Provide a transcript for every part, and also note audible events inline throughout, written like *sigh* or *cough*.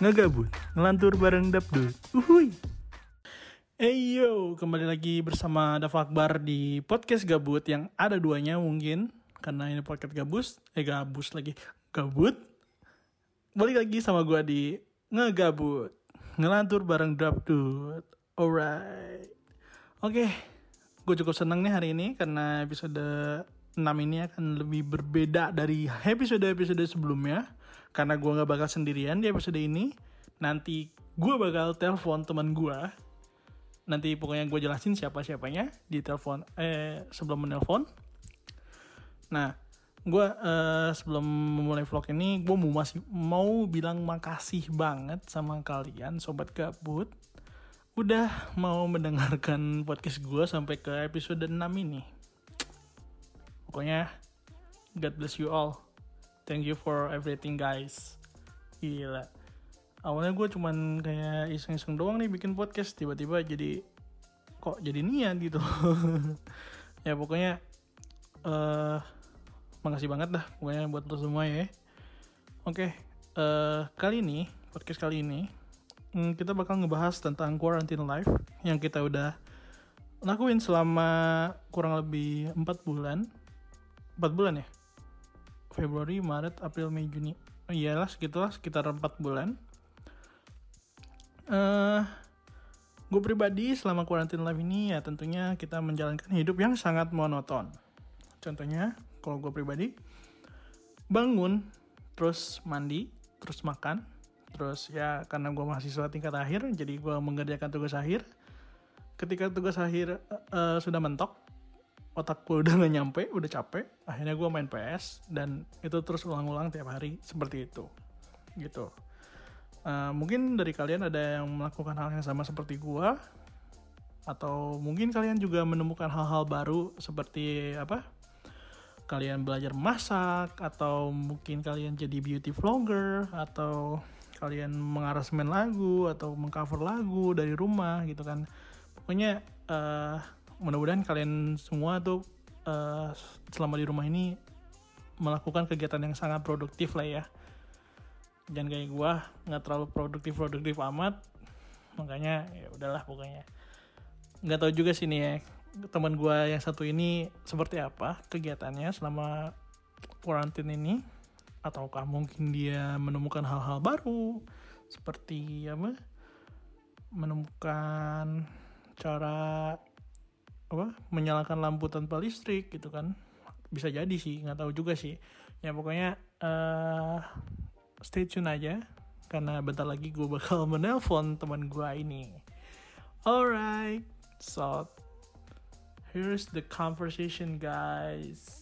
ngegabut, ngelantur bareng Dapdut. Uhuy. Hey yo, kembali lagi bersama Dafa Akbar di podcast gabut yang ada duanya mungkin karena ini podcast gabus, eh gabus lagi, gabut. Balik lagi sama gua di ngegabut, ngelantur bareng Dapdut. Alright. Oke, gue cukup seneng nih hari ini karena episode 6 ini akan lebih berbeda dari episode-episode sebelumnya karena gue nggak bakal sendirian di episode ini nanti gue bakal telepon teman gue nanti pokoknya gue jelasin siapa siapanya di telepon eh sebelum menelpon. Nah gue eh, sebelum memulai vlog ini gue mau masih mau bilang makasih banget sama kalian sobat gabut. Udah mau mendengarkan podcast gue sampai ke episode 6 ini. Pokoknya God bless you all thank you for everything guys. Gila. Awalnya gue cuman kayak iseng-iseng doang nih bikin podcast tiba-tiba jadi kok jadi niat gitu *laughs* ya pokoknya uh, makasih banget dah pokoknya buat lo semua ya. Oke uh, kali ini podcast kali ini hmm, kita bakal ngebahas tentang quarantine life yang kita udah lakuin selama kurang lebih 4 bulan. 4 bulan ya Februari, Maret, April, Mei, Juni. Oh, iyalah segitulah sekitar 4 bulan. Uh, gue pribadi selama quarantine life ini ya tentunya kita menjalankan hidup yang sangat monoton. Contohnya kalau gue pribadi bangun, terus mandi, terus makan, terus ya karena gue mahasiswa tingkat akhir jadi gue mengerjakan tugas akhir. Ketika tugas akhir uh, sudah mentok, otak gue udah gak nyampe, udah capek, akhirnya gue main PS dan itu terus ulang-ulang tiap hari seperti itu, gitu. Uh, mungkin dari kalian ada yang melakukan hal yang sama seperti gue, atau mungkin kalian juga menemukan hal-hal baru seperti apa? Kalian belajar masak, atau mungkin kalian jadi beauty vlogger, atau kalian mengarasmen lagu atau mengcover lagu dari rumah gitu kan. Pokoknya uh, mudah-mudahan kalian semua tuh uh, selama di rumah ini melakukan kegiatan yang sangat produktif lah ya. Jangan kayak gue nggak terlalu produktif produktif amat. Makanya ya udahlah pokoknya. Nggak tahu juga sih nih ya teman gue yang satu ini seperti apa kegiatannya selama quarantine ini. Ataukah mungkin dia menemukan hal-hal baru? Seperti apa? Menemukan cara apa menyalakan lampu tanpa listrik gitu kan. Bisa jadi sih nggak tahu juga sih. Ya pokoknya uh, stay tune aja karena bentar lagi gue bakal *laughs* menelpon teman gue ini. Alright so here's the conversation guys.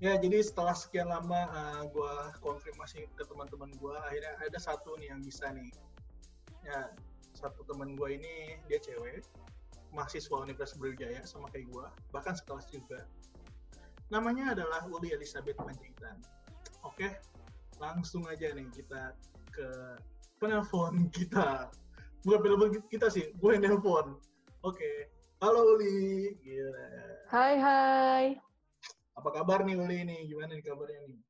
Ya, jadi setelah sekian lama uh, eh, gue konfirmasi ke teman-teman gue, akhirnya ada satu nih yang bisa nih. Ya, satu teman gue ini dia cewek mahasiswa Universitas Brawijaya sama kayak gue bahkan sekelas juga. Namanya adalah Uli Elizabeth Panjaitan. Oke langsung aja nih kita ke penelpon kita. Bukan penelpon kita sih gue yang nelpon. Oke halo Uli Gila. hai hai. Apa kabar nih Uli nih gimana nih kabarnya nih?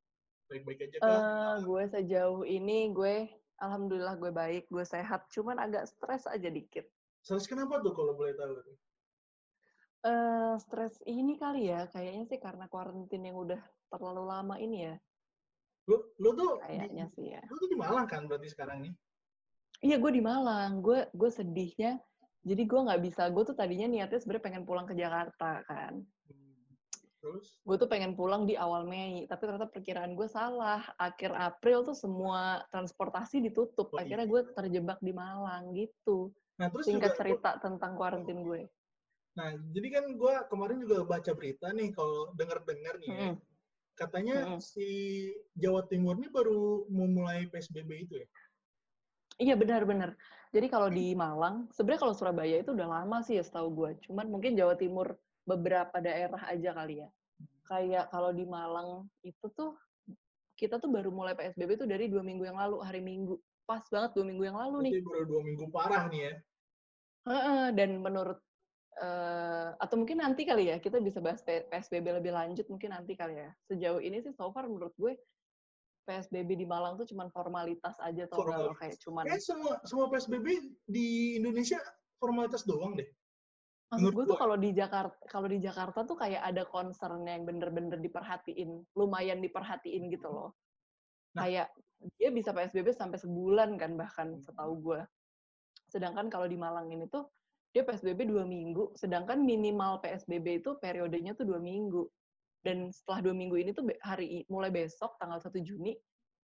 Baik-baik aja kan uh, gue sejauh ini gue Alhamdulillah gue baik, gue sehat. Cuman agak stres aja dikit. Stres kenapa tuh kalau boleh tahu? Uh, stres ini kali ya, kayaknya sih karena kuarantin yang udah terlalu lama ini ya. Lu, lu tuh kayaknya di, sih ya. Lu tuh di Malang kan berarti sekarang nih? Iya, gue di Malang. Gue gue sedihnya. Jadi gue nggak bisa. Gue tuh tadinya niatnya sebenarnya pengen pulang ke Jakarta kan. Terus? Gue tuh pengen pulang di awal Mei, tapi ternyata perkiraan gue salah. Akhir April tuh semua transportasi ditutup. Oh, Akhirnya iya. gue terjebak di Malang gitu. Nah, terus Singkat juga, cerita gua... tentang kuarantin gue. Nah, jadi kan gue kemarin juga baca berita nih, kalau denger-dengar nih ya, katanya hmm. si Jawa Timur ini baru memulai PSBB itu ya? Iya benar-benar. Jadi kalau di Malang, sebenarnya kalau Surabaya itu udah lama sih ya setahu gue. Cuman mungkin Jawa Timur beberapa daerah aja kali ya. Kayak kalau di Malang itu tuh kita tuh baru mulai PSBB tuh dari dua minggu yang lalu hari Minggu. Pas banget dua minggu yang lalu nih. baru dua minggu parah nih ya. Dan menurut uh, atau mungkin nanti kali ya kita bisa bahas PSBB lebih lanjut mungkin nanti kali ya. Sejauh ini sih so far menurut gue PSBB di Malang tuh cuman formalitas aja tau nggak lo kayak cuman Kayak semua semua PSBB di Indonesia formalitas doang deh. Maksud menurut gue tuh kalau di Jakarta kalau di Jakarta tuh kayak ada concern yang bener-bener diperhatiin lumayan diperhatiin gitu loh. Nah. kayak dia bisa PSBB sampai sebulan kan bahkan setahu gue sedangkan kalau di Malang ini tuh dia PSBB dua minggu sedangkan minimal PSBB itu periodenya tuh dua minggu. Dan setelah dua minggu ini tuh hari mulai besok tanggal 1 Juni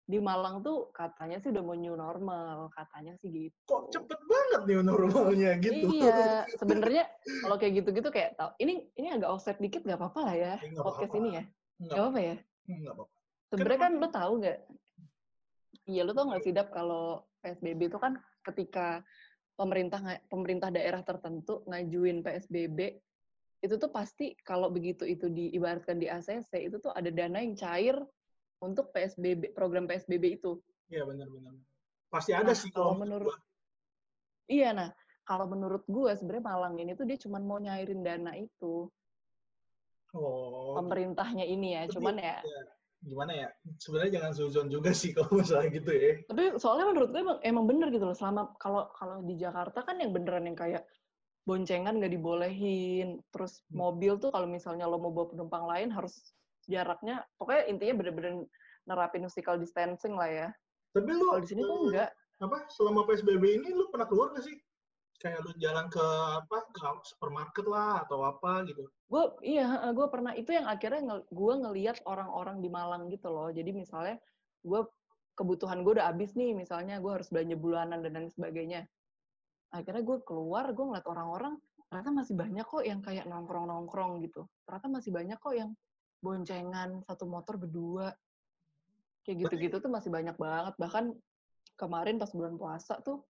di Malang tuh katanya sih udah mau new normal katanya sih gitu Kok cepet banget nih normalnya gitu. Iya, sebenarnya kalau kayak gitu-gitu kayak tau, ini ini agak offset dikit nggak apa-apa lah ya Eh, nggak podcast apa-apa. ini ya, Nggak nggak apa-apa ya. nggak apa-apa. Sebenarnya kan lo tahu nggak? Iya, lo tau nggak sih Dap kalau PSBB itu kan ketika pemerintah pemerintah daerah tertentu ngajuin PSBB itu tuh pasti kalau begitu itu diibaratkan di ACC itu tuh ada dana yang cair untuk PSBB program PSBB itu. Iya benar-benar. Pasti ada Nah, sih kalau menurut gua. Iya, nah kalau menurut gue sebenarnya Malang ini tuh dia cuma mau nyairin dana itu Oh, pemerintahnya ini ya, Tapi, cuman ya. gimana ya? Sebenarnya jangan suzon juga sih *laughs* kalau masalah gitu ya. Tapi soalnya menurut gue emang, emang bener gitu loh. Selama kalau kalau di Jakarta kan yang beneran yang kayak boncengan nggak dibolehin, terus Hmm. mobil tuh kalau misalnya lo mau bawa penumpang lain harus jaraknya, pokoknya intinya bener-bener nerapin physical distancing lah ya. Tapi lu Kalau di sini tuh enggak. apa selama PSBB ini lu pernah keluar gak sih? Kayak lu jalan ke apa ke supermarket lah atau apa gitu. gue iya gue pernah itu yang akhirnya nge, gue ngeliat orang-orang di Malang gitu loh jadi misalnya gue kebutuhan gue udah habis nih misalnya gue harus belanja bulanan dan lain sebagainya akhirnya gue keluar gue ngeliat orang-orang ternyata masih banyak kok yang kayak nongkrong-nongkrong gitu ternyata masih banyak kok yang boncengan satu motor berdua kayak gitu-gitu tuh masih banyak banget bahkan kemarin pas bulan puasa tuh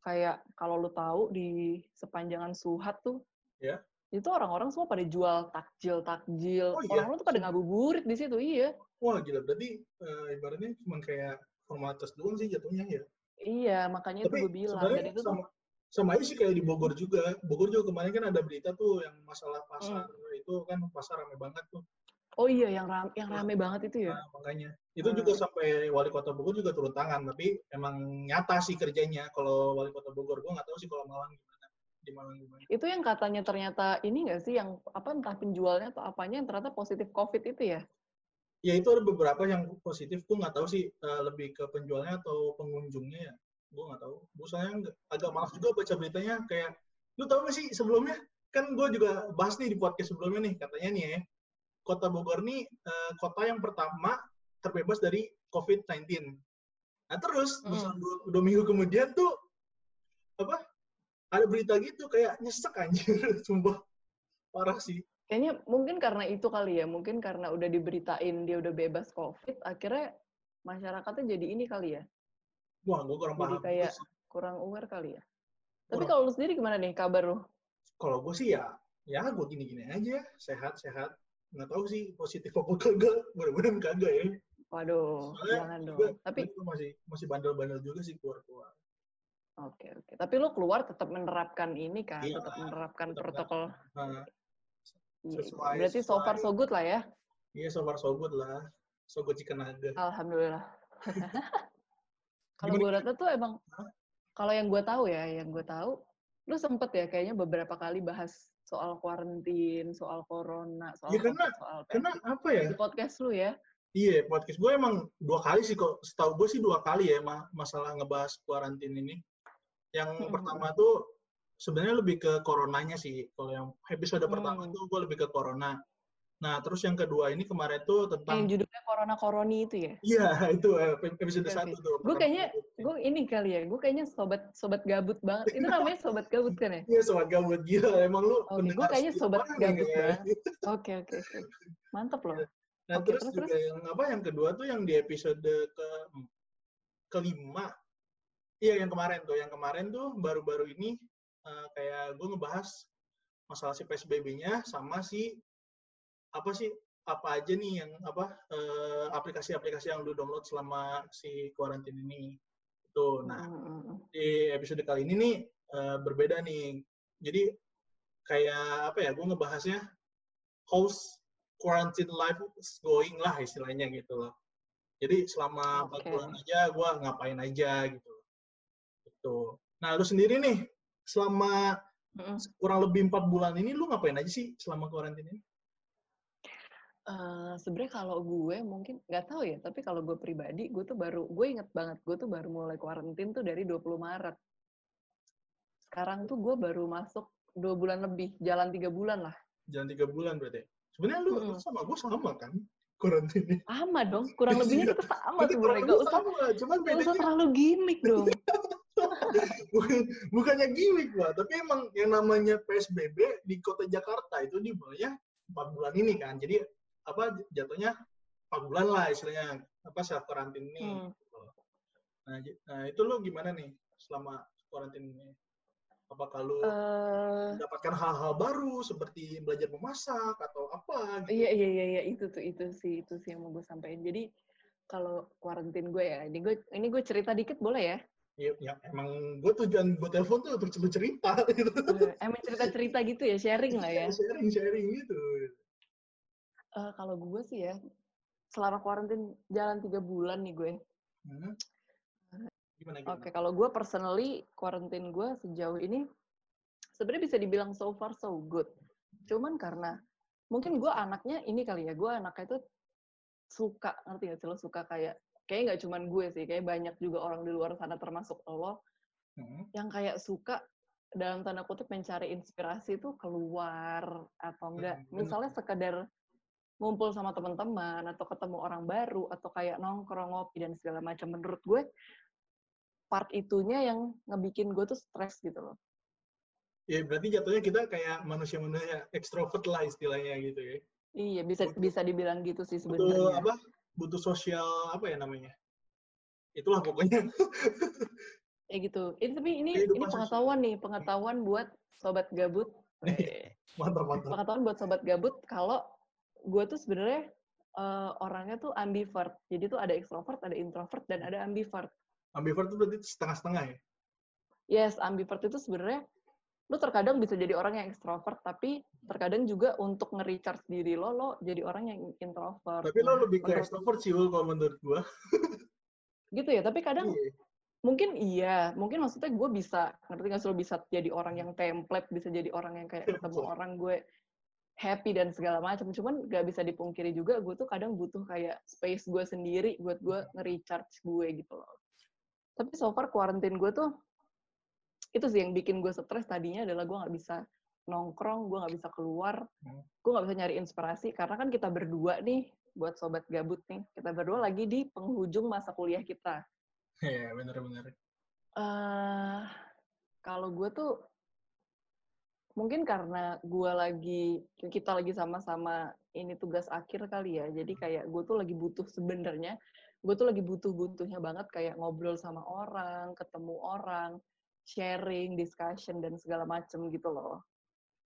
kayak kalau lu tahu di sepanjangan Suhat tuh Ya. itu orang-orang semua pada jual takjil takjil Oh iya? orang-orang tuh pada ngabuburit di situ iya Wah gila berarti eh, ibaratnya cuma kayak formalitas doang sih jatuhnya ya. iya makanya itu Tapi gue bilang dan itu tuh sama sama aja sih kayak di Bogor juga. Bogor juga kemarin kan ada berita tuh yang masalah pasar Hmm. itu kan pasar rame banget tuh. Oh iya yang ram yang rame banget itu ya? Nah, makanya. Itu Hmm. juga sampai wali kota Bogor juga turun tangan tapi emang nyata sih kerjanya. Kalau wali kota Bogor gua nggak tahu sih kalau Malang gimana di Malang gimana. Itu yang katanya ternyata ini nggak sih yang apa entah penjualnya atau apanya yang ternyata positif covid itu ya? Ya itu ada beberapa yang positif. Gua nggak tahu sih eh, lebih ke penjualnya atau pengunjungnya ya. Gua nggak tahu. Gua soalnya agak malas juga baca beritanya. Kayak lu tahu nggak sih sebelumnya? Kan gua juga bahas nih di podcast sebelumnya nih katanya nih ya kota Bogor nih eh, kota yang pertama terbebas dari COVID-19 nah terus Mm. misal dua, dua minggu kemudian tuh apa ada berita gitu kayak nyesek anjir *laughs* sumpah. Parah sih. Kayaknya mungkin karena itu kali ya mungkin karena udah diberitain dia udah bebas covid akhirnya masyarakatnya jadi ini kali ya. Wah gua kurang Jadi paham kayak- kurang aware kali ya. Tapi Kurang. kalau lu sendiri gimana nih kabar lu? Kalau gue sih ya ya gue gini-gini aja sehat sehat nggak tahu sih positif apa kagak. Mudah-mudahan kagak ya. Waduh Soalnya jangan dong. Tapi masih masih bandel-bandel juga sih keluar keluar Oke oke. Tapi lu keluar tetap menerapkan ini kan, Iya, tetap menerapkan tetap protokol. nah, Iya, sesuai- Berarti so far so good lah ya. iya so far so good lah. So good chicken nugget. Alhamdulillah. *laughs* kalau gue rata tuh emang, kalau yang gue tahu ya, yang gue tahu, lu sempet ya kayaknya beberapa kali bahas soal kuarantin, soal corona, soal Ya, karena- COVID, soal karena apa ya di podcast lu ya. iya podcast gue emang dua kali sih kok setahu gue sih dua kali ya ma- masalah ngebahas kuarantin ini yang Hmm. pertama tuh sebenarnya lebih ke coronanya sih kalau yang episode pertama Hmm. tuh gue lebih ke corona nah terus yang kedua ini kemarin tuh Yang tentang judulnya corona koroni itu ya. Iya, *laughs* itu eh, episode Oke, satu tuh. Gue kayaknya, gue ini kali ya, gue kayaknya sobat sobat gabut banget. Itu namanya sobat gabut kan ya? Iya, sobat gabut gila. Emang lu Oke, gue kayaknya sobat gabut ya. banget. Oke oke oke. Mantap loh. Nah, Oke, terus, terus, juga yang apa yang kedua tuh yang di episode ke kelima. Iya, yang kemarin tuh. Yang kemarin tuh baru-baru ini eh, kayak gue ngebahas masalah si PSBB-nya sama si apa sih apa aja nih yang apa eh, aplikasi-aplikasi yang lu download selama si kuarantin ini. Itu. Nah, Mm, mm, mm. di episode kali ini nih eh, berbeda nih. Jadi kayak apa ya? Gue ngebahasnya how's quarantine life is going lah istilahnya gitu loh. Jadi selama empat Oke. bulan aja gue ngapain aja gitu. Gitu. Nah lu sendiri nih selama kurang lebih empat bulan ini lu ngapain aja sih selama karantina ini? Eh, sebenarnya kalau gue mungkin nggak tahu ya, tapi kalau gue pribadi, gue tuh baru, gue inget banget, gue tuh baru mulai kuarantin tuh dari 20 Maret. Sekarang tuh gue baru masuk dua bulan lebih, jalan tiga bulan lah. Jangan tiga bulan berarti. Sebenarnya lu, lu Mm-mm. sama gue sama kan karantina. Sama dong, kurang lebihnya kita sama kurang sebenarnya. Gak usah, sama, cuman gak usah terlalu gimmick dong. *laughs* bukan, bukannya gimmick lah, tapi emang yang namanya PSBB di kota Jakarta itu dimulainya empat bulan ini kan. Jadi apa jatuhnya empat bulan lah istilahnya apa self karantin ini. Hmm. Nah, j- nah, itu lu gimana nih selama karantin ini? Apakah lu Eh, mendapatkan hal-hal baru seperti belajar memasak atau apa? Gitu? Iya iya iya iya itu tuh itu sih itu sih yang mau gue sampaikan. Jadi kalau kuarantin gue ya, ini gue ini gue cerita dikit boleh ya? Ya, ya, emang gue tujuan gue telepon tuh untuk cerita gitu. Eh, Emang cerita-cerita gitu ya, sharing lah ya. *laughs* sharing sharing gitu. Eh, kalau gue sih ya, selama kuarantin jalan tiga bulan nih gue. Hmm. Gimana gimana? Oke, kalau gue personally kuarantin gue sejauh ini sebenarnya bisa dibilang so far so good. Cuman karena mungkin gue anaknya ini kali ya, gue anaknya itu suka ngerti gak sih lo suka kayak kayak nggak cuman gue sih, kayak banyak juga orang di luar sana termasuk lo Hmm. yang kayak suka dalam tanda kutip mencari inspirasi itu keluar atau enggak Hmm, misalnya sekedar ngumpul sama teman-teman atau ketemu orang baru atau kayak nongkrong ngopi dan segala macam menurut gue part itunya yang ngebikin gue tuh stres gitu loh Ya berarti jatuhnya kita kayak manusia-manusia ekstrovert lah istilahnya gitu ya. iya bisa Butuh- bisa dibilang gitu sih Butuh sebenarnya apa? Butuh sosial apa ya namanya? Itulah pokoknya. *laughs* ya gitu ini tapi ini Kehidupan ini sosial. pengetahuan nih pengetahuan buat sobat gabut Eh, mantap mantap. pengetahuan buat sobat gabut kalau gue tuh sebenarnya eh, orangnya tuh ambivert. Jadi tuh ada extrovert, ada introvert, dan ada ambivert. Ambivert itu berarti setengah-setengah ya. Yes, ambivert itu sebenarnya lu terkadang bisa jadi orang yang extrovert, tapi terkadang juga untuk nge-recharge diri lo, lo jadi orang yang introvert. Tapi lo Nah, lebih ke menurut- extrovert sih Ul, kalau menurut gua. *laughs* gitu ya, tapi kadang Iya. mungkin iya, mungkin maksudnya gue bisa, ngerti nggak sih lo bisa jadi orang yang template, bisa jadi orang yang kayak ketemu *laughs* orang gue happy dan segala macam. Cuman gak bisa dipungkiri juga gue tuh kadang butuh kayak space gue sendiri buat gue nge-recharge gue gitu loh. Tapi so far quarantine gue tuh itu sih yang bikin gue stres tadinya adalah gue nggak bisa nongkrong, gue nggak bisa keluar, Hmm. gue nggak bisa nyari inspirasi karena kan kita berdua nih buat sobat gabut nih, kita berdua lagi di penghujung masa kuliah kita. Iya, bener-bener. eh kalau gue tuh mungkin karena gue lagi kita lagi sama-sama ini tugas akhir kali ya jadi kayak gue tuh lagi butuh sebenarnya gue tuh lagi butuh-butuhnya banget kayak ngobrol sama orang ketemu orang sharing discussion dan segala macem gitu loh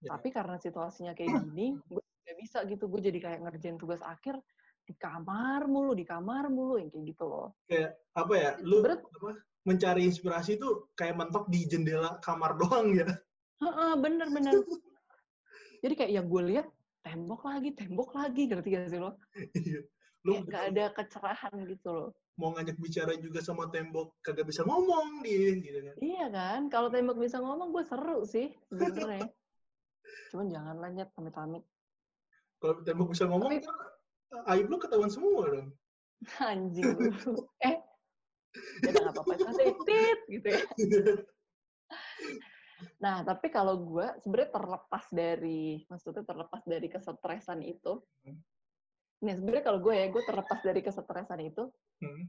Ya. tapi karena situasinya kayak gini *coughs* gue gak bisa gitu gue jadi kayak ngerjain tugas akhir di kamar mulu di kamar mulu yang kayak gitu loh Kayak apa ya? Lu Berat. apa, mencari inspirasi tuh kayak mentok di jendela kamar *laughs* doang ya. Heeh, bener-bener. Jadi kayak yang gue lihat tembok lagi, tembok lagi, ngerti gak sih lo? Iya. Lu Kayak gak ada kecerahan gitu loh. mau ngajak bicara juga sama tembok kagak bisa ngomong dia gitu kan. Iya kan? Kalau tembok bisa ngomong gue seru sih sebenarnya. *laughs* Cuman jangan lanjut amit-amit. Kalau tembok bisa ngomong Tapi- aib lu ketahuan semua dong. *laughs* Anjing eh, ya gak apa-apa. Santai, tit, gitu ya. *laughs* Nah, tapi kalau gue sebenarnya terlepas dari, maksudnya terlepas dari kesetresan itu, Hmm. Nih, sebenarnya kalau gue ya, gue terlepas dari kesetresan itu, Hmm.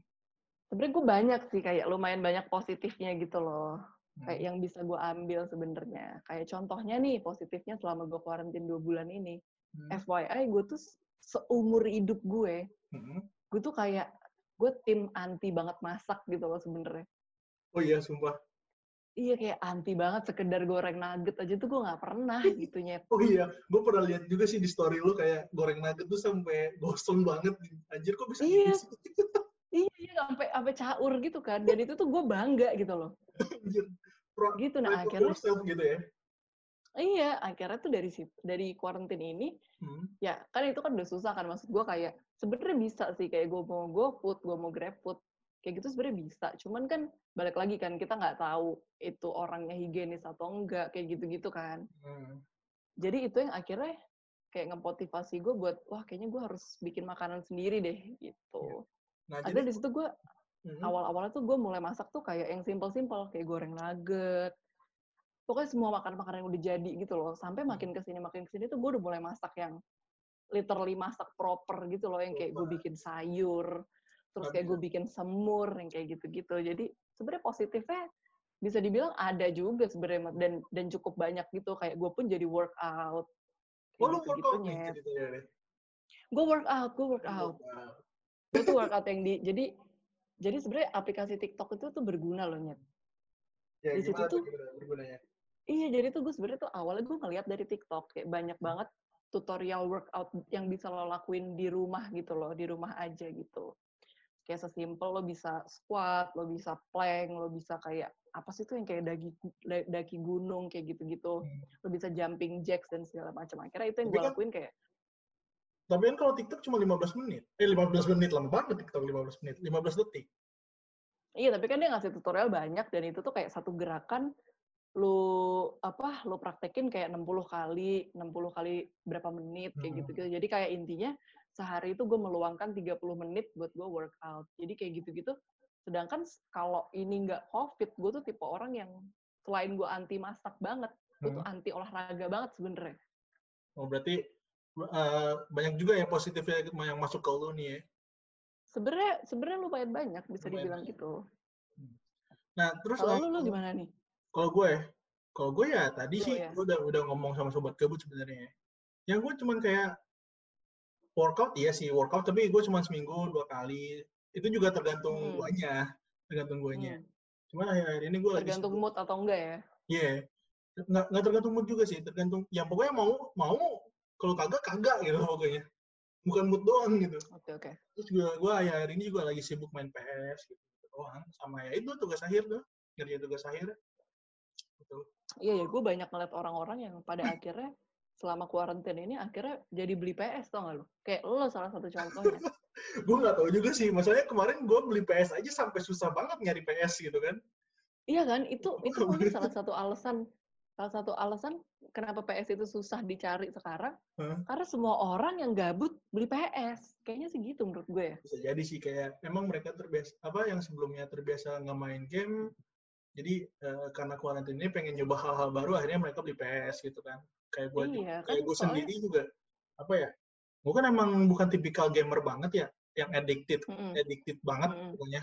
sebenarnya gue banyak sih kayak lumayan banyak positifnya gitu loh Hmm. kayak yang bisa gue ambil sebenarnya kayak contohnya nih positifnya selama gue karantin dua bulan ini Hmm. FYI gue tuh se- seumur hidup gue Hmm. gue tuh kayak gue tim anti banget masak gitu loh sebenarnya Oh iya, sumpah. Iya kayak anti banget sekedar goreng nugget aja tuh gue nggak pernah gitu nyet Oh iya, gue pernah lihat juga sih di story lu kayak goreng nugget tuh sampai gosong banget. Anjir kok bisa Iya. gitu *laughs* iya iya sampai sampai caur gitu kan dan itu tuh gue bangga gitu loh Anjir. Pro, gitu nah akhirnya yourself gitu ya. Iya, akhirnya tuh dari situ, dari quarantine ini, Hmm. ya kan itu kan udah susah kan maksud gue kayak sebenarnya bisa sih kayak gue mau GoFood, gue mau GrabFood, kayak gitu sebenarnya bisa. Cuman kan balik lagi kan kita nggak tahu itu orangnya higienis atau enggak kayak gitu-gitu kan. Hmm. Jadi itu yang akhirnya kayak ngemotivasi gue buat wah kayaknya gue harus bikin makanan sendiri deh gitu. Nah, Ada di situ gue Mhm. awal-awalnya tuh gue mulai masak tuh kayak yang simple-simple kayak goreng nugget. Pokoknya semua makan-makan yang udah jadi gitu loh. Sampai makin ke sini makin ke sini tuh gue udah mulai masak yang literally masak proper gitu loh yang kayak gue bikin sayur, terus kayak gue bikin semur yang kayak gitu-gitu. Jadi sebenarnya positifnya bisa dibilang ada juga sebenarnya dan dan cukup banyak gitu kayak gue pun jadi workout Oh, lu kayak workout deh. Gue workout, gue workout. Gue tuh workout yang di jadi jadi sebenarnya aplikasi TikTok itu tuh berguna loh nyet. Ya, Di situ tuh- bergunanya? Iya, jadi tuh gue sebenarnya tuh awalnya gue ngeliat dari TikTok kayak banyak banget tutorial workout yang bisa lo lakuin di rumah gitu loh, di rumah aja gitu. Kayak sesimpel lo bisa squat, lo bisa plank, lo bisa kayak apa sih tuh yang kayak daki da- daki gunung kayak gitu-gitu. Hmm. Lo bisa jumping jacks dan segala macam. Akhirnya itu yang gue kan- lakuin kayak Tapi kan kalau TikTok cuma 15 menit. Eh 15 menit lama banget TikTok 15 menit. 15 detik. Iya, tapi kan dia ngasih tutorial banyak dan itu tuh kayak satu gerakan lu apa lu praktekin kayak 60 kali, 60 kali berapa menit kayak Hmm. gitu-gitu. Jadi kayak intinya sehari itu gue meluangkan 30 menit buat gue workout. Jadi kayak gitu-gitu. Sedangkan kalau ini nggak COVID, gue tuh tipe orang yang selain gue anti masak banget, gue tuh Hmm. anti olahraga banget sebenarnya. Oh, berarti eh, banyak juga ya positifnya yang masuk ke lu nih ya. Sebenarnya sebenarnya lumayan banyak bisa Lumayan dibilang banyak. gitu. Nah, terus Kalau lu lu gimana nih? kalau gue ya, kalau gue ya tadi Lu sih ya. gue udah udah ngomong sama sobat kebut sebenarnya. ya. Yang gue cuman kayak workout iya sih workout tapi gue cuma seminggu dua kali. Itu juga tergantung Hmm. guanya, tergantung guanya. Hmm, Cuman akhir-akhir ini gue lagi tergantung mood atau enggak ya? Iya. Nggak, nggak tergantung mood juga sih, tergantung yang pokoknya mau mau kalau kagak kagak gitu *laughs* pokoknya. Bukan mood doang gitu. Oke oke. Terus juga gue akhir ini juga lagi sibuk main PS gitu, gitu doang. Sama ya itu tugas akhir tuh, ngerjain tugas akhir. Gitu. Iya ya, gue banyak ngeliat orang-orang yang pada akhirnya selama kuarantin ini akhirnya jadi beli PS tau gak lu? Kayak lo salah satu contohnya. *laughs* gue nggak tahu juga sih. Masalahnya kemarin gue beli PS aja sampai susah banget nyari PS gitu kan. iya kan? Itu itu mungkin salah satu alasan salah satu alasan kenapa PS itu susah dicari sekarang Hah? karena semua orang yang gabut beli PS. Kayaknya sih gitu menurut gue ya. Bisa jadi sih kayak emang mereka terbiasa apa yang sebelumnya terbiasa nggak main game. Jadi eh, karena kuarantin ini pengen nyoba hal-hal baru akhirnya mereka beli PS gitu kan. Kayak gue Iya kan kayak gue sendiri juga apa ya? Gue kan emang bukan tipikal gamer banget ya, yang addicted, Mm-mm. addicted banget Mm-mm. pokoknya.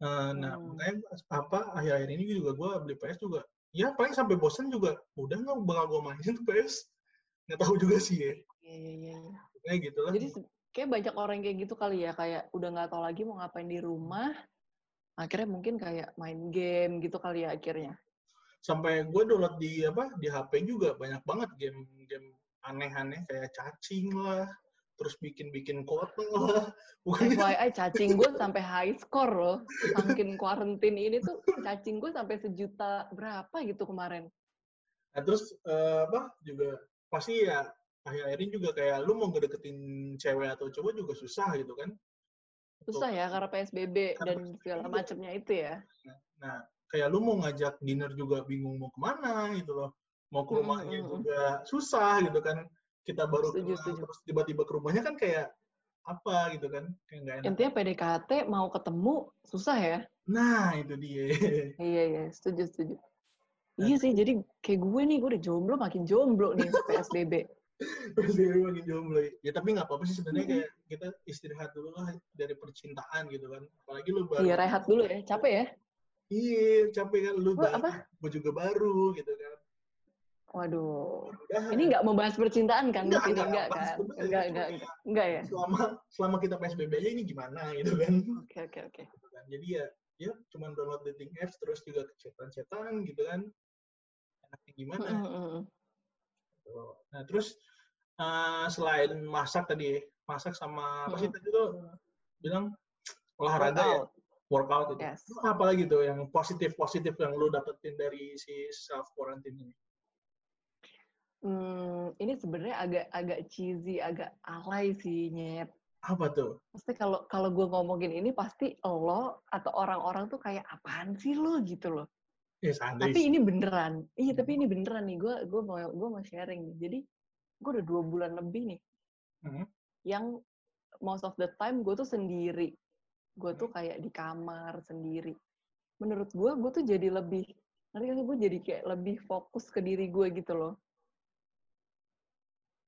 Eh, nah, Hmm. makanya apa akhir-akhir ini juga gue beli PS juga. Ya paling sampai bosen juga, udah nggak bakal gue mainin tuh PS. Nggak tahu juga sih ya. Iya iya. Kayak gitu lah. Jadi kayak banyak orang kayak gitu kali ya, kayak udah nggak tahu lagi mau ngapain di rumah. Akhirnya mungkin kayak main game gitu kali ya akhirnya. Sampai gue download di apa di HP juga banyak banget game-game aneh-aneh kayak cacing lah, terus bikin-bikin kota lah. Pokoknya *laughs* FYI cacing gue sampai high score loh. Saking kuarantin ini tuh cacing gue sampai sejuta berapa gitu kemarin. Nah, terus eh, apa juga pasti ya akhir-akhir ini juga kayak lu mau ngedeketin cewek atau cowok juga susah gitu kan. Susah ya karena PSBB Karena dan segala macamnya itu ya. Nah, kayak lu mau ngajak dinner juga bingung mau ke mana gitu loh. Mau ke rumahnya mm, mm. juga susah gitu kan. Kita baru Setuju, kenal, setuju. terus tiba-tiba ke rumahnya kan kayak apa gitu kan. Kayak nggak enak. Intinya PDKT mau ketemu susah ya. Nah, itu dia. Iya iya setuju setuju. Iya sih jadi kayak gue nih gue udah jomblo makin jomblo nih *laughs* PSBB. PSBB makin jomblo. Ya tapi nggak apa-apa sih sebenarnya kayak kita istirahat dulu lah dari percintaan gitu kan. Apalagi lu baru. Iya rehat dulu ya capek ya. Iya, capek kan lu baru, apa? juga baru gitu kan. Waduh. Udah, Ini nggak membahas percintaan kan? Enggak, Enggak, enggak, kan? Enggak, enggak, enggak, enggak ya? selama selama kita PSBB aja ini gimana gitu kan. Oke, oke, oke. Gitu kan. Jadi ya ya cuman download dating apps terus juga chatan-chatan gitu kan. Enaknya gimana? Mm, mm, mm. gitu. Nah, terus eh, selain masak tadi, masak sama apa sih Mm. tadi tuh bilang olahraga ya, Workout. itu. Yes. Apa lagi tuh yang positif-positif yang lu dapetin dari si self quarantine ini? Hmm, ini sebenarnya agak agak cheesy, agak alay sih, Nyet. Apa tuh? Pasti kalau kalau gue ngomongin ini pasti lo atau orang-orang tuh kayak apaan sih lo gitu loh. Ya santai Tapi ini beneran. Iya, tapi ini beneran nih. Gue gue mau gue mau sharing nih. Jadi gue udah dua bulan lebih nih Mhm. yang most of the time gue tuh sendiri. Gue tuh kayak di kamar sendiri. Menurut gue, gue tuh jadi lebih, ngerti gak sih? Gue jadi kayak lebih fokus ke diri gue gitu loh.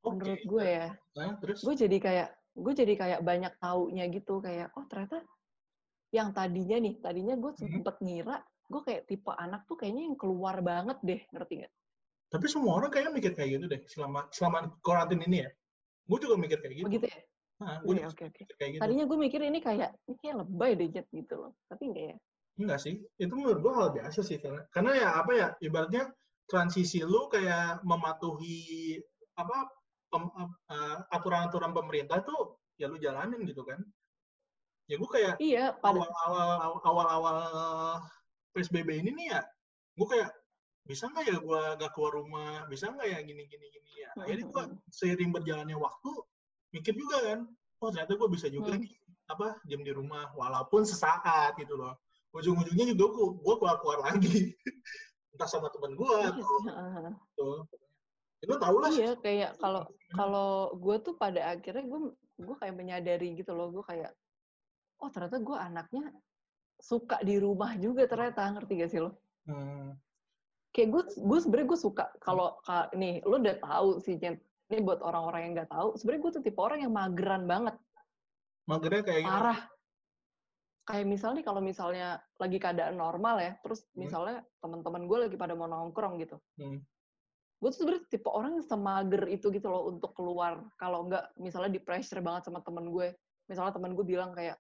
Oke. Menurut gue ya. Nah, terus? Gue jadi kayak, gue jadi kayak banyak taunya gitu. Kayak, oh ternyata yang tadinya nih, tadinya gue Mhm. sempet ngira, gue kayak tipe anak tuh kayaknya yang keluar banget deh, ngerti gak? Tapi semua orang kayaknya mikir kayak gitu deh selama selama karantin ini ya. Gue juga mikir kayak gitu. Begitu ya? Nah, Iya, oke, oke. kayak gitu. Tadinya gue mikir ini kayak, ini kayak lebay deh, Jet, gitu loh. Tapi enggak ya. Enggak sih. Itu menurut gue hal biasa sih karena karena ya apa ya ibaratnya transisi lu kayak mematuhi apa pem- eh, aturan-aturan pemerintah tuh ya lu jalanin gitu kan. Ya gue kayak Iya, pada awal-awal awal-awal PSBB ini nih ya, gue kayak bisa nggak ya gue gak keluar rumah, bisa nggak ya gini gini gini ya. Akhirnya gue seiring berjalannya waktu mikir juga kan, oh ternyata gue bisa juga Hmm. nih apa diam di rumah walaupun sesaat gitu loh. Ujung-ujungnya juga gue gue keluar keluar lagi, *laughs* entah sama teman gue Iya atau gitu. Itu tau lah. Iya, kayak kalau kalau gue tuh pada akhirnya gue gue kayak menyadari gitu loh, gue kayak oh ternyata gue anaknya suka di rumah juga ternyata ngerti gak sih lo? Hmm, Kayak gue gue sebenarnya gue suka kalau ka- nih lo udah tahu sih. Ini buat orang-orang yang nggak tahu, sebenarnya gue tuh tipe orang yang mageran banget, magernya kayak gimana? parah. Kayak misalnya kalau misalnya lagi keadaan normal ya, terus Hmm. misalnya teman-teman gue lagi pada mau nongkrong gitu. Hmm. gue tuh sebenarnya tipe orang yang semager itu gitu loh untuk keluar kalau nggak misalnya di pressure banget sama temen gue misalnya temen gue bilang kayak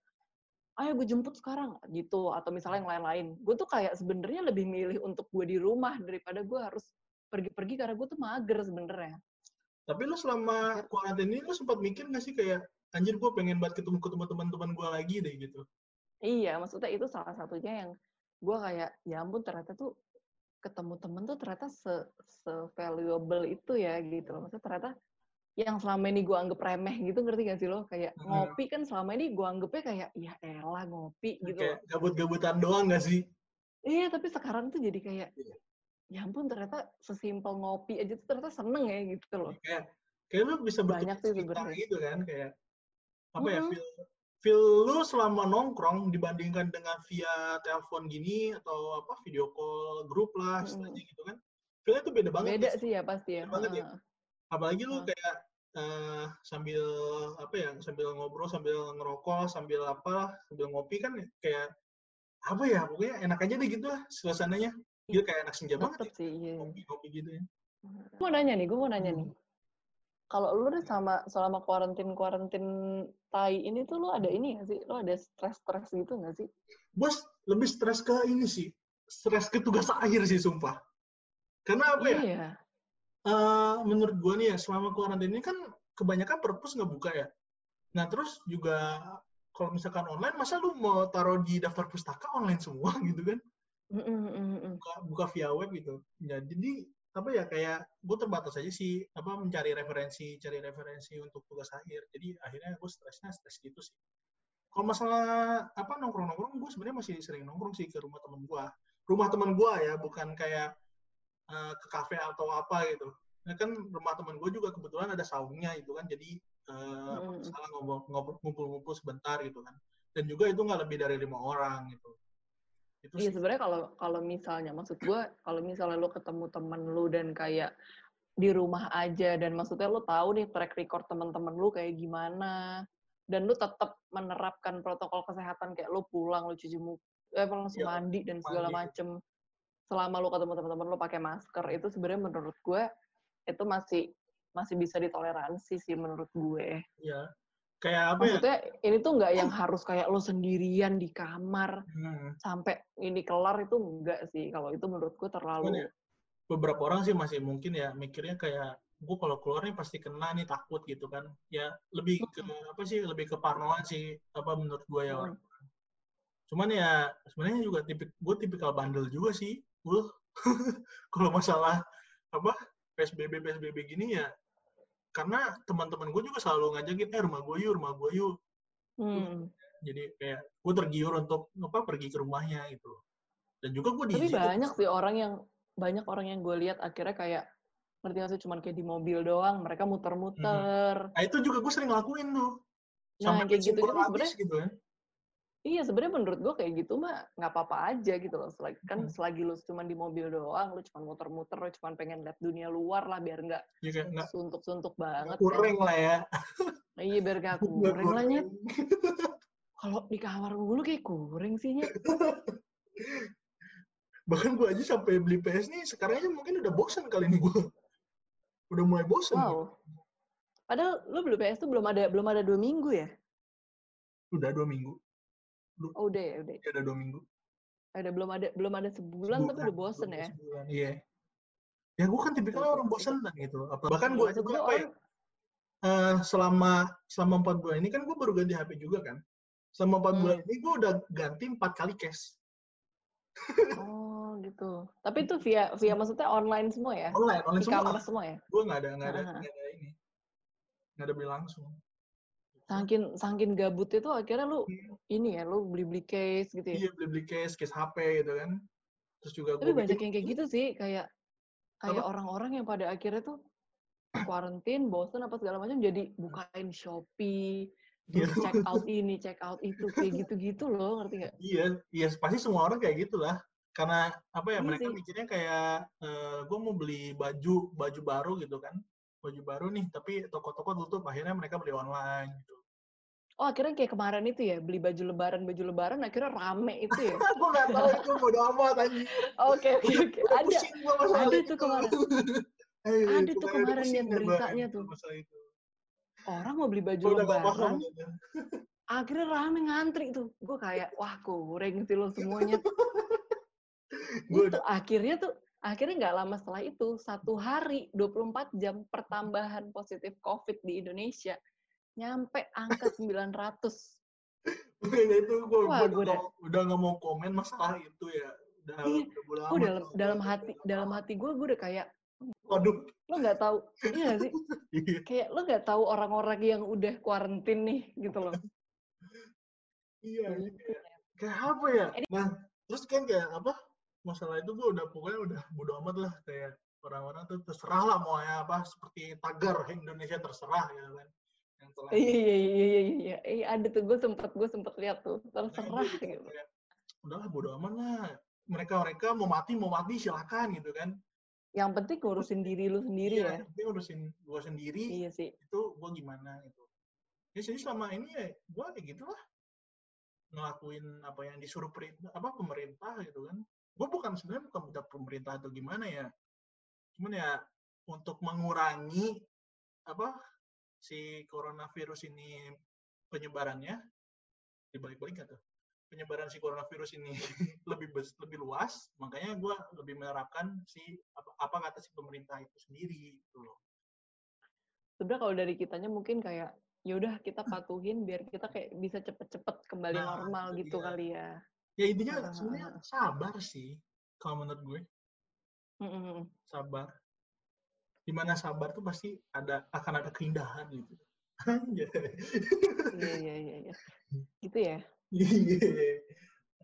ayo gue jemput sekarang gitu atau misalnya yang lain-lain gue tuh kayak sebenarnya lebih milih untuk gue di rumah daripada gue harus pergi-pergi karena gue tuh mager sebenarnya Tapi lu selama kuarantin ini lu sempat mikir gak sih kayak anjir gue pengen banget ketemu ketemu teman-teman gue lagi deh gitu. iya maksudnya itu salah satunya yang gue kayak ya ampun ternyata tuh ketemu temen tuh ternyata se, se valuable itu ya gitu loh maksudnya ternyata yang selama ini gue anggap remeh gitu ngerti gak sih lo kayak Hmm. ngopi kan selama ini gue anggapnya kayak ya elah ngopi gitu Kayak gabut-gabutan doang gak sih? iya tapi sekarang tuh jadi kayak Iya. Ya ampun ternyata sesimpel ngopi aja tuh ternyata seneng ya gitu loh Kayak kayak lu bisa Banyak sih sebenarnya. gitu kan kayak apa ya Mm-mm. feel feel lu selama nongkrong dibandingkan dengan via telepon gini atau apa video call grup lah Mm-mm. istilahnya gitu kan. Feelnya tuh beda banget. beda guys. sih ya pasti ya Beda banget ya. Apalagi lu kayak eh, sambil apa ya sambil ngobrol sambil ngerokok sambil apa sambil ngopi kan kayak apa ya pokoknya enak aja deh gitu lah suasananya dia kayak anak senja banget ya. sih iya. ngopi gitu ya. Gue mau nanya nih gue mau nanya nih. Hmm. kalau lu nih sama selama kuarantin kuarantin tai ini tuh lu ada ini gak sih? Lu ada stres stres gitu gak sih? Bos lebih stres ke ini sih. Stres ke tugas akhir sih sumpah. Karena apa ya? Iya. Eh, menurut gua nih ya selama kuarantin ini kan kebanyakan perpus nggak buka ya. Nah terus juga kalau misalkan online masa lu mau taruh di daftar pustaka online semua *laughs* gitu kan Mm, buka, buka via web gitu. Ya, jadi apa ya kayak gue terbatas aja sih apa mencari referensi, cari referensi untuk tugas akhir. Jadi akhirnya gue stresnya stres gitu sih. Kalau masalah apa nongkrong-nongkrong, gue sebenarnya masih sering nongkrong sih ke rumah temen gue. Rumah temen gue ya, bukan kayak eh, ke kafe atau apa gitu. Nah, kan rumah temen gue juga kebetulan ada saungnya itu kan, jadi eh, apa, Mm. misalnya ngobrol- ngobrol- ngumpul-ngumpul sebentar gitu kan. Dan juga itu nggak lebih dari lima orang gitu. Itu Iya sebenarnya kalau kalau misalnya maksud gue kalau misalnya lu ketemu temen lu dan kayak di rumah aja dan maksudnya lu tahu nih track record teman-teman lu kayak gimana dan lu tetap menerapkan protokol kesehatan kayak lu pulang lu cuci muka eh, langsung Iya, mandi dan segala mandi. macem selama lu ketemu teman-teman lu pakai masker itu sebenarnya menurut gue itu masih masih bisa ditoleransi sih menurut gue. Iya. Kayak apa ya? Maksudnya ini tuh nggak yang harus kayak lu sendirian di kamar Hmm. sampai ini kelar itu enggak sih. Kalau itu menurut gue Cuman terlalu ya, beberapa orang sih masih mungkin ya mikirnya kayak gue kalau keluar nih pasti kena nih takut gitu kan ya lebih ke apa sih lebih ke parnoan sih apa menurut gue ya Hmm. cuman ya sebenarnya juga tipik gue tipikal bandel juga sih gue *laughs* kalau masalah apa PSBB PSBB gini ya karena teman-teman gue juga selalu ngajakin eh rumah gue yuk rumah gue yuk. Hmm. jadi kayak gue tergiur untuk apa pergi ke rumahnya gitu. Dan juga gue Tapi banyak sih orang yang banyak orang yang gue lihat akhirnya kayak ngerti nggak sih cuman kayak di mobil doang mereka muter-muter. nah itu juga gue sering lakuin tuh. Nah, sampai kayak habis sebenarnya- gitu kan Iya sebenarnya menurut gue kayak gitu mah nggak apa-apa aja gitu loh. Selagi, kan Hmm. selagi lu cuman di mobil doang, lu cuman muter-muter, lu cuman pengen lihat dunia luar lah biar nggak ya suntuk-suntuk banget. kurang lah ya Kan. Iya biar gak *laughs* Nggak kurang lah Nyet. kurang. *laughs* Kalau di kamar mulu kayak kurang sih Nyet. *laughs* bahkan gue aja sampai beli PS nih sekarang aja mungkin udah bosan kali ini gue udah mulai bosan Wow. Padahal lu beli PS tuh belum ada belum ada dua minggu ya? udah dua minggu Oh udah ya udah. ya udah dua minggu Ada belum ada belum ada sebulan, tapi udah bosen belum ya. sebulan, iya ya gue kan tipikal orang bosan kan gitu Apa- bahkan gue juga gua apa ya, eh, selama selama empat bulan ini kan gue baru ganti HP juga kan selama empat Hmm. bulan ini gue udah ganti empat kali cash Oh gitu. Tapi itu via via maksudnya online semua ya? online online semua semua ya? gue nggak ada nggak ada nggak ada ini nggak ada beli langsung Saking saking gabut itu akhirnya lu Hmm. ini ya, lu beli-beli case gitu ya. iya beli beli case case HP gitu kan terus juga Tapi banyak yang kayak gitu sih, kayak kayak orang-orang yang pada akhirnya tuh quarantine, bosen apa segala macam jadi bukain Shopee, Iya. terus check out ini, check out itu, kayak gitu-gitu loh, ngerti nggak? Iya, iya pasti semua orang kayak gitulah. Karena apa ya Iya mereka sih. mikirnya kayak gue mau beli baju baju baru gitu kan, baju baru nih, tapi toko-toko tutup, akhirnya mereka beli online gitu. Oh akhirnya kayak kemarin itu ya, beli baju lebaran, baju lebaran akhirnya rame itu ya? *laughs* gue nggak tahu itu bodo amat anjing. Oke oke oke, ada. masalah ada itu. tuh kemarin. *laughs* Eh, Ada tuh kemarin yang beritanya tuh. Orang mau beli baju udah lebaran, *laughs* akhirnya rame ngantri tuh. Gue kayak, wah kurang sih lo semuanya. Itu akhirnya tuh, akhirnya nggak lama setelah itu, satu hari 24 jam pertambahan positif COVID di Indonesia, nyampe angka *laughs* 900. Udah itu gue Wah, gua udah- udah nggak mau komen masalah itu ya. Udah, Iya, udah Gue dalam dalam hati dalam hati gue gue udah kayak Waduh. lo nggak tahu iya nggak sih *laughs* Iya. kayak lo nggak tahu orang-orang yang udah kuarantin nih gitu loh Iya, Gitu. kayak, kayak apa ya? Nah, terus kan kayak apa? Masalah itu gue udah pokoknya udah bodo amat lah kayak orang-orang tuh terserah lah mau ya apa seperti tagar Indonesia terserah gitu kan. Yang telah iya iya iya iya iya iya iya ada tuh gue sempet gue sempet lihat tuh Nah, terserah itu gitu kayak, udahlah bodo amat lah. Mereka mereka mau mati mau mati silakan gitu kan. yang penting ngurusin diri lu sendiri iya, ya yang penting urusin gue sendiri iya sih itu gue gimana gitu. Ya jadi selama ini ya gue kayak gitu lah ngelakuin apa yang disuruh perintah apa pemerintah gitu kan. Gue bukan sebenarnya bukan minta pemerintah atau gimana ya. Cuman ya untuk mengurangi apa si coronavirus ini penyebarannya dibalik-balik nggak tuh penyebaran si coronavirus ini *laughs* lebih bes, lebih luas makanya gue lebih menerapkan si apa, apa kata si pemerintah itu sendiri gitu loh sebenarnya kalau dari kitanya mungkin kayak ya udah kita patuhin biar kita kayak bisa cepet-cepet kembali Nah, normal itu gitu dia. kali ya ya intinya Ah, sebenarnya sabar sih kalau menurut gue Mm-mm. sabar di mana sabar tuh pasti ada akan ada keindahan gitu Anjay. *laughs* iya iya iya iya *laughs* gitu ya Iya.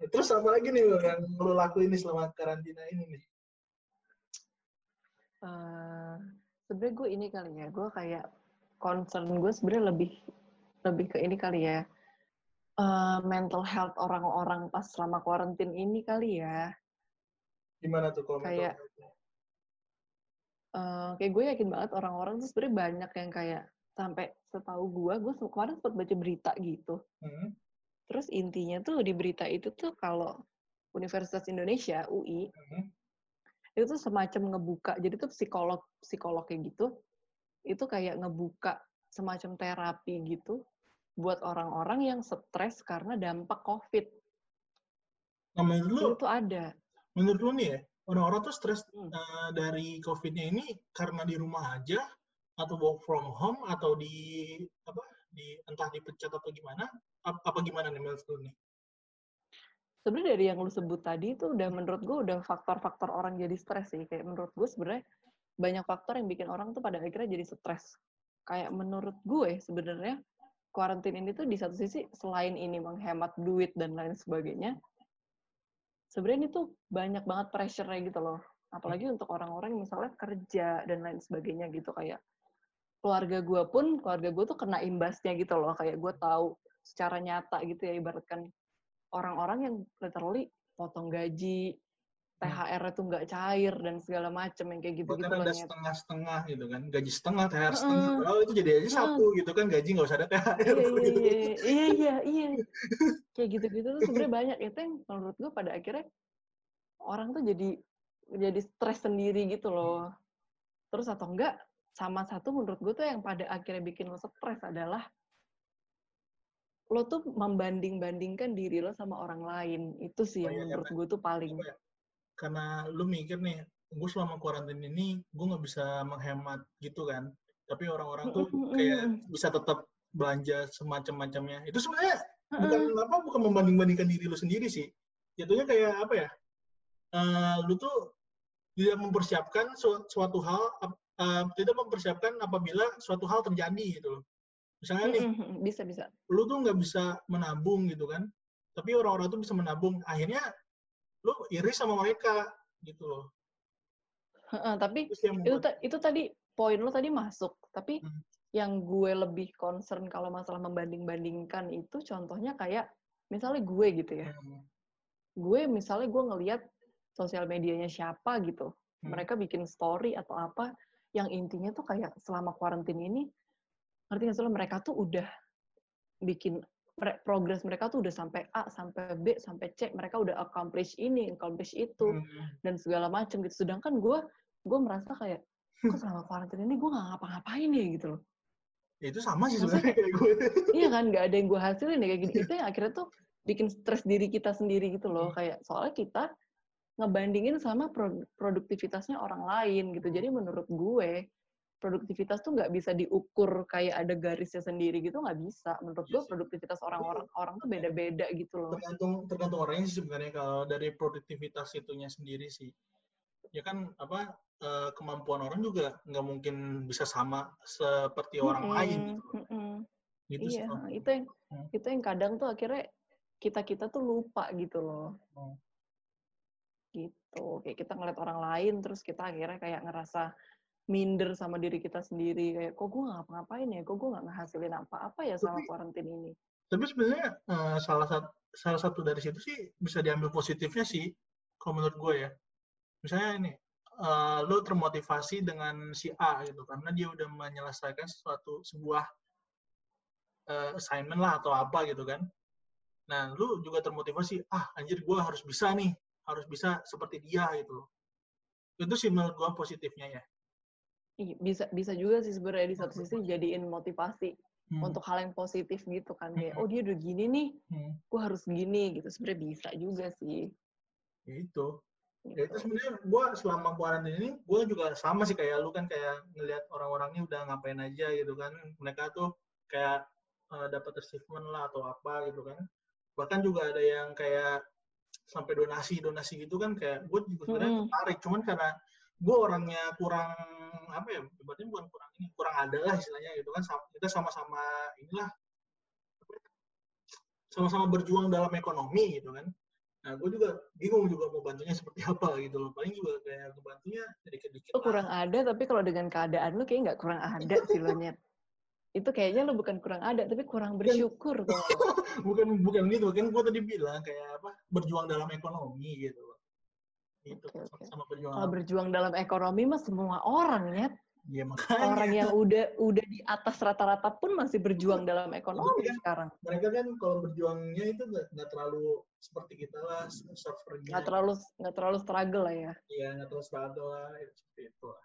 Terus apa lagi nih yang lo lakuin nih selama karantina ini nih? Eh, sebenarnya gue ini kali ya gue kayak concern gue sebenarnya lebih lebih ke ini kali ya Eh, mental health orang-orang pas selama karantin ini kali ya Gimana tuh kalau Kayak-? Eh, kayak gue yakin banget orang-orang tuh sebenarnya banyak yang kayak sampai setahu gue gue kemarin sempat baca berita gitu Hmm? terus intinya tuh di berita itu tuh kalau Universitas Indonesia UI Hmm? itu tuh semacam ngebuka jadi tuh psikolog psikolog kayak gitu itu kayak ngebuka semacam terapi gitu buat orang-orang yang stres karena dampak covid Nah, menurut lo, itu ada menurut lo nih ya, orang-orang tuh stres Hmm. eh, dari COVID-nya ini karena di rumah aja atau work from home atau di apa di entah dipecat atau gimana? Apa, apa gimana nih menurut lo nih? sebenarnya dari yang lu sebut tadi itu udah menurut gue udah faktor-faktor orang jadi stres sih kayak menurut gue sebenarnya banyak faktor yang bikin orang tuh pada akhirnya jadi stres. Kayak menurut gue sebenarnya karantin ini tuh di satu sisi selain ini menghemat duit dan lain sebagainya, sebenarnya ini tuh banyak banget pressure-nya gitu loh. Apalagi untuk orang-orang yang misalnya kerja dan lain sebagainya gitu kayak keluarga gue pun keluarga gue tuh kena imbasnya gitu loh kayak gue tahu secara nyata gitu ya ibaratkan orang-orang yang literally potong gaji, THR itu nggak cair dan segala macam yang kayak gitu gitu loh. ada Nyet. setengah-setengah gitu kan, gaji setengah, THR setengah. Padahal itu jadi aja satu gitu kan, gaji nggak usah ada THR. Iya iya gitu. iya iya iya iya *laughs* kayak gitu-gitu tuh sebenarnya banyak itu yang menurut gue pada akhirnya orang tuh jadi jadi stres sendiri gitu loh. Terus atau enggak sama satu menurut gue tuh yang pada akhirnya bikin lo stres adalah lo tuh membanding-bandingkan diri lo sama orang lain. Itu sih Oh yang iya, menurut apa- gue tuh paling Karena lu mikir nih, gue selama kuarantin ini, gue nggak bisa menghemat gitu kan. Tapi orang-orang tuh kayak bisa tetap belanja semacam-macamnya. Itu sebenarnya bukan apa bukan membanding-bandingkan diri lu sendiri sih. Jatuhnya kayak apa ya? eh, lu tuh tidak mempersiapkan su- suatu hal, eh, tidak mempersiapkan apabila suatu hal terjadi gitu loh. Misalnya nih, bisa bisa. lu tuh nggak bisa menabung gitu kan tapi orang-orang tuh bisa menabung akhirnya lu iri sama mereka gitu loh. Heeh, tapi itu ta- itu tadi poin lo tadi masuk. Tapi Hmm. yang gue lebih concern kalau masalah membanding-bandingkan itu contohnya kayak misalnya gue gitu ya. Hmm, gue misalnya gue ngelihat sosial medianya siapa gitu. Hmm. mereka bikin story atau apa yang intinya tuh kayak selama karantin ini ngerti nggak sih lo? Mereka tuh udah bikin progres mereka tuh udah sampai A sampai B sampai C mereka udah accomplish ini accomplish itu hmm, dan segala macam gitu. Sedangkan gue gue merasa kayak kok selama karantina ini gue nggak ngapa-ngapain ya gitu loh. ya itu sama sih sebenarnya kayak gue *laughs* Iya kan nggak ada yang gue hasilin ya kayak gini. Itu yang akhirnya tuh bikin stres diri kita sendiri gitu loh. Kayak soalnya kita ngebandingin sama pro- produktivitasnya orang lain gitu. Jadi menurut gue produktivitas tuh nggak bisa diukur kayak ada garisnya sendiri gitu nggak bisa. Menurut gue Iya sih. produktivitas orang-orang orang tuh beda-beda gitu loh. tergantung tergantung orangnya sih sebenarnya kalau dari produktivitas itunya sendiri sih ya kan apa eh, kemampuan orang juga nggak mungkin bisa sama seperti orang Mm-mm, lain gitu loh. mm-mm. gitu sih iya, kalau- itu yang Hmm. itu yang kadang tuh akhirnya kita kita tuh lupa gitu loh. Hmm. Gitu. Kayak kita ngeliat orang lain terus kita akhirnya kayak ngerasa minder sama diri kita sendiri kayak kok gue nggak ngapain ya, kok gue nggak ngehasilin apa-apa ya sama Tapi- karantin ini. tapi sebenarnya eh, salah satu salah satu dari situ sih bisa diambil positifnya sih kalau menurut gue ya. Misalnya ini eh, lo termotivasi dengan si A gitu karena dia udah menyelesaikan sesuatu sebuah eh, assignment lah atau apa gitu kan. Nah lu juga termotivasi ah anjir gue harus bisa nih harus bisa seperti dia gitu itu sih menurut gue positifnya ya Bisa bisa juga sih sebenarnya di satu sisi jadiin motivasi Hmm, untuk hal yang positif gitu kan kayak Hmm. oh dia udah gini nih, hmm, gue harus gini gitu. Sebenarnya bisa juga sih. ya itu ya itu Gitu. sebenarnya gue selama kuarantin ini gue juga sama sih kayak lu kan kayak ngelihat orang-orangnya udah ngapain aja gitu kan mereka tuh kayak eh, dapat achievement lah atau apa gitu kan bahkan juga ada yang kayak sampai donasi donasi gitu kan kayak gue juga sebenarnya Mm-mm. tertarik cuman karena gue orangnya kurang apa ya berarti bukan kurang ini kurang ada lah istilahnya gitu kan kita sama-sama inilah ya, sama-sama berjuang dalam ekonomi gitu kan Nah, gue juga bingung juga mau bantunya seperti apa gitu loh. Paling juga kayak kebantunya dikit-dikit. Lo kurang ada, tapi kalau dengan keadaan lo kayak nggak kurang ada *laughs* sih lo nyet. Itu kayaknya lo bukan kurang ada, tapi kurang bersyukur *laughs* bukan bukan gitu kan gue tadi bilang kayak apa berjuang dalam ekonomi gitu Gitu sama berjuang. Kalau berjuang dalam ekonomi mah semua orang nyet. ya makanya Orang yang udah udah di atas rata-rata pun masih berjuang dalam ekonomi Iya. sekarang. mereka kan kalau berjuangnya itu nggak terlalu seperti kita lah servernya. Nggak terlalu nggak terlalu struggle lah ya. Iya nggak terlalu struggle lah ya, seperti itu lah.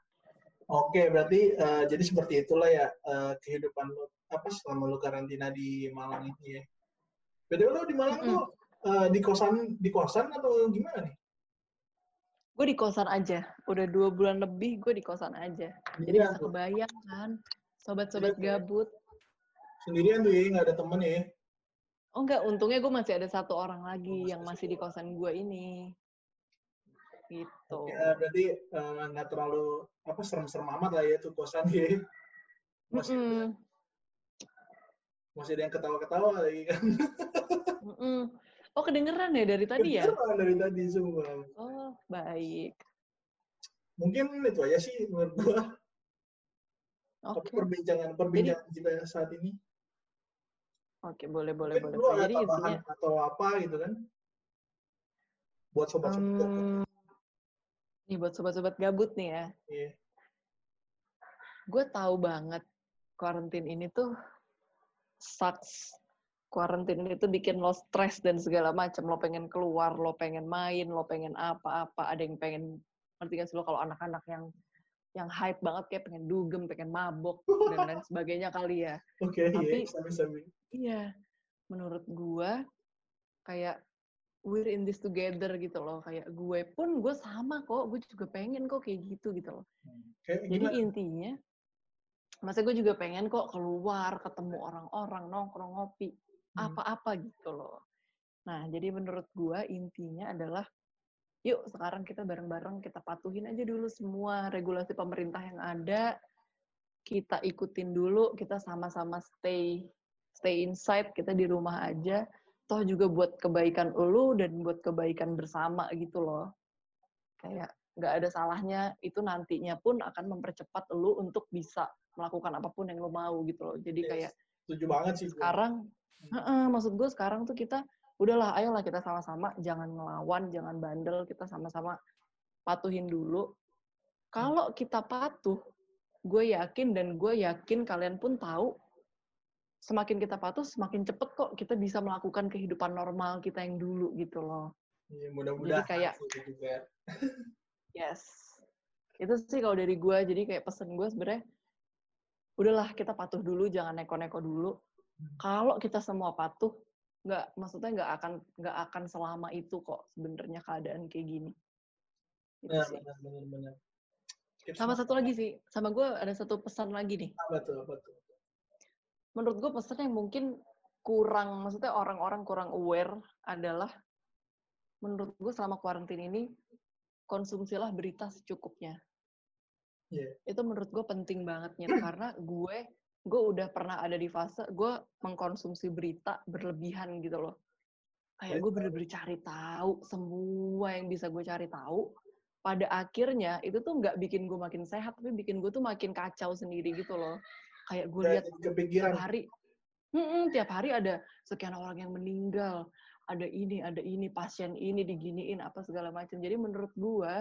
Oke berarti eh, jadi seperti itulah ya eh, kehidupan lo apa selama lo karantina di Malang ini ya. Beda lo di Malang Mm-mm. tuh eh, di kosan di kosan atau gimana nih? Gue di kosan aja. Udah dua bulan lebih gue di kosan aja. Jadi bisa kebayang kan. Sobat-sobat iya. gabut. Sendirian tuh ya nggak ada temen ya. Oh enggak, untungnya gue masih ada satu orang lagi Oh, yang masih di kosan gue ini. Gitu. Eh, berarti eh, nggak terlalu apa serem-serem amat lah ya tuh kosan ya. Masih, Mm-mm. masih ada yang ketawa-ketawa lagi kan. Mm-mm. Oh kedengeran ya dari tadi ya? Kedengeran dari tadi semua. Oh baik. Mungkin itu aja sih menurut gua Oke. perbincangan perbincangan kita saat ini. Oke boleh boleh Mungkin boleh. Jadi intinya atau apa gitu kan? Buat sobat-sobat. Hmm, nih buat sobat-sobat gabut nih ya, Iya. gue tahu banget quarantine ini tuh sucks. Quarantine ini tuh bikin lo stres dan segala macam. Lo pengen keluar, lo pengen main, lo pengen apa-apa. Ada yang pengen, ngerti gak sih lo kalau anak-anak yang yang hype banget kayak pengen dugem, pengen mabok dan lain *laughs* sebagainya kali ya. Oke, iya, Tapi- sabi-sabi. Iya, menurut gua kayak we're in this together gitu loh. Kayak gue pun gue sama kok, gue juga pengen kok kayak gitu gitu loh. Kayak Jadi gimana? intinya, masa gue juga pengen kok keluar, ketemu orang-orang, nongkrong, ngopi, Hmm. Apa-apa gitu loh. Nah, jadi menurut gua intinya adalah, yuk sekarang kita bareng-bareng kita patuhin aja dulu semua regulasi pemerintah yang ada, kita ikutin dulu, kita sama-sama stay stay inside, kita di rumah aja, toh juga buat kebaikan lu dan buat kebaikan bersama gitu loh. Kayak nggak ada salahnya itu nantinya pun akan mempercepat lu untuk bisa melakukan apa pun yang lu mau gitu loh. Jadi Yes. kayak Setuju banget sih. sekarang, heeh, maksud gue sekarang tuh kita udahlah, ayolah kita sama-sama jangan ngelawan, jangan bandel, kita sama-sama patuhin dulu. Kalau kita patuh, gue yakin dan gue yakin kalian pun tahu, semakin kita patuh, semakin cepet kok kita bisa melakukan kehidupan normal kita yang dulu gitu loh. Iya, mudah-mudahan Jadi kayak- juga. *laughs* Yes. Itu sih kalau dari gue, jadi kayak pesen gue sebenarnya, udahlah kita patuh dulu, jangan neko-neko dulu. Kalau kita semua patuh, nggak, maksudnya nggak akan nggak akan selama itu kok sebenarnya keadaan kayak gini. Gitu Benar, sih. benar, benar, benar. Kita Sama satu lagi sih, sama gue ada satu pesan lagi nih. apa tuh, apa tuh? Menurut gue pesan yang mungkin kurang, maksudnya orang-orang kurang aware adalah, menurut gue selama kuarantin ini, konsumsilah berita secukupnya. Iya. itu menurut gue penting banget Nyet. *clears throat* karena gue gue udah pernah ada di fase gue mengkonsumsi berita berlebihan gitu loh. Kayak gue bener-bener cari tahu semua yang bisa gue cari tahu. Pada akhirnya itu tuh nggak bikin gue makin sehat tapi bikin gue tuh makin kacau sendiri gitu loh. Kayak gue lihat tiap hari Mm-mm, tiap hari ada sekian orang yang meninggal ada ini ada ini pasien ini diginiin apa segala macam. Jadi menurut gue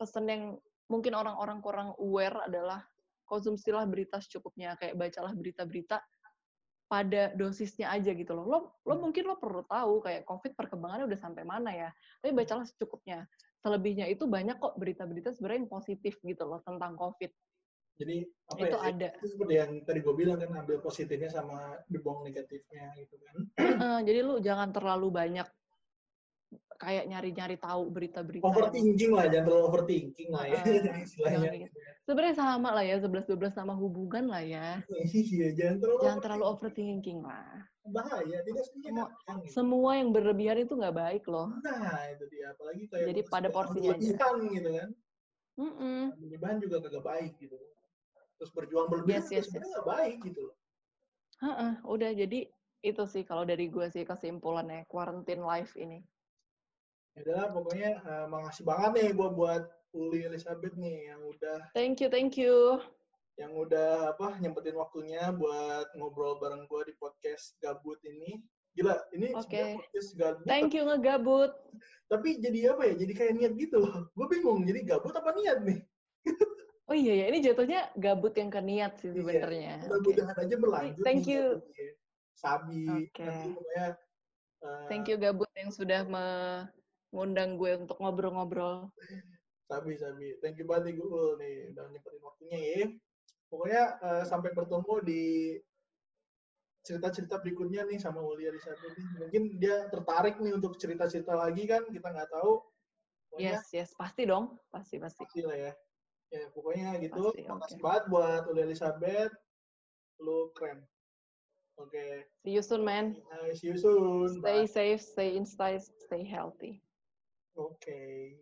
pesan yang mungkin orang-orang kurang aware adalah konsumsilah berita secukupnya kayak bacalah berita-berita pada dosisnya aja gitu loh lo lo Hmm. mungkin lo perlu tahu kayak covid perkembangannya udah sampai mana ya tapi bacalah secukupnya selebihnya itu banyak kok berita-berita sebenarnya yang positif gitu loh tentang covid Jadi apa itu ya? ada Itu seperti yang tadi gue bilang kan ambil positifnya sama dibuang negatifnya gitu kan. Eh, jadi lu jangan terlalu banyak kayak nyari-nyari tahu berita-berita yang Overthinking lah, jangan terlalu overthinking lah ya *laughs* istilahnya. gitu. sebenarnya sama lah ya 11-12 sama hubungan lah ya Iya, jangan terlalu jangan terlalu overthinking lah bahaya. Tidak Semua- sebenarnya. Gitu. semua yang berlebihan itu nggak baik loh Nah, itu dia. Apalagi kayak Jadi pada porsinya aja. gitu kan. Mm-mm. Berlebihan juga kagak baik gitu. Terus berjuang berlebihan Yes, yes, yes. nggak baik gitu loh. Heeh, udah jadi itu sih kalau dari gue sih kesimpulannya quarantine life ini Ya udahlah, pokoknya eh, makasih banget nih gue buat Uli Elizabeth nih yang udah thank you thank you yang udah apa nyempetin waktunya buat ngobrol bareng gue di podcast gabut ini. Gila, ini sebenarnya podcast gabut thank you ngegabut tapi jadi apa ya? Jadi kayak niat gitu loh. Gue bingung, jadi gabut apa niat nih? *laughs* oh iya ya ini jatuhnya gabut yang ke niat sih Iya, sebenarnya Oke. Mudah-mudahan aja berlanjut. Thank nih you. Sabi, Oke. nanti pokoknya eh, thank you gabut yang sudah mengundang gue untuk ngobrol-ngobrol Sabi, Sabi. Thank you banget nih gue nih udah nyempetin waktunya ya. Pokoknya eh, sampai bertemu di cerita-cerita berikutnya nih sama Uli Elizabeth nih. Mungkin dia tertarik nih untuk cerita-cerita lagi kan, kita nggak tahu. Pokoknya yes yes pasti dong pasti pasti pasti lah ya. Ya pokoknya gitu. Pasti, Makasih banget buat Uli Elizabeth. Lu keren. Oke. see you soon man Nah, see you soon. stay Bye. safe stay inside stay healthy Oke.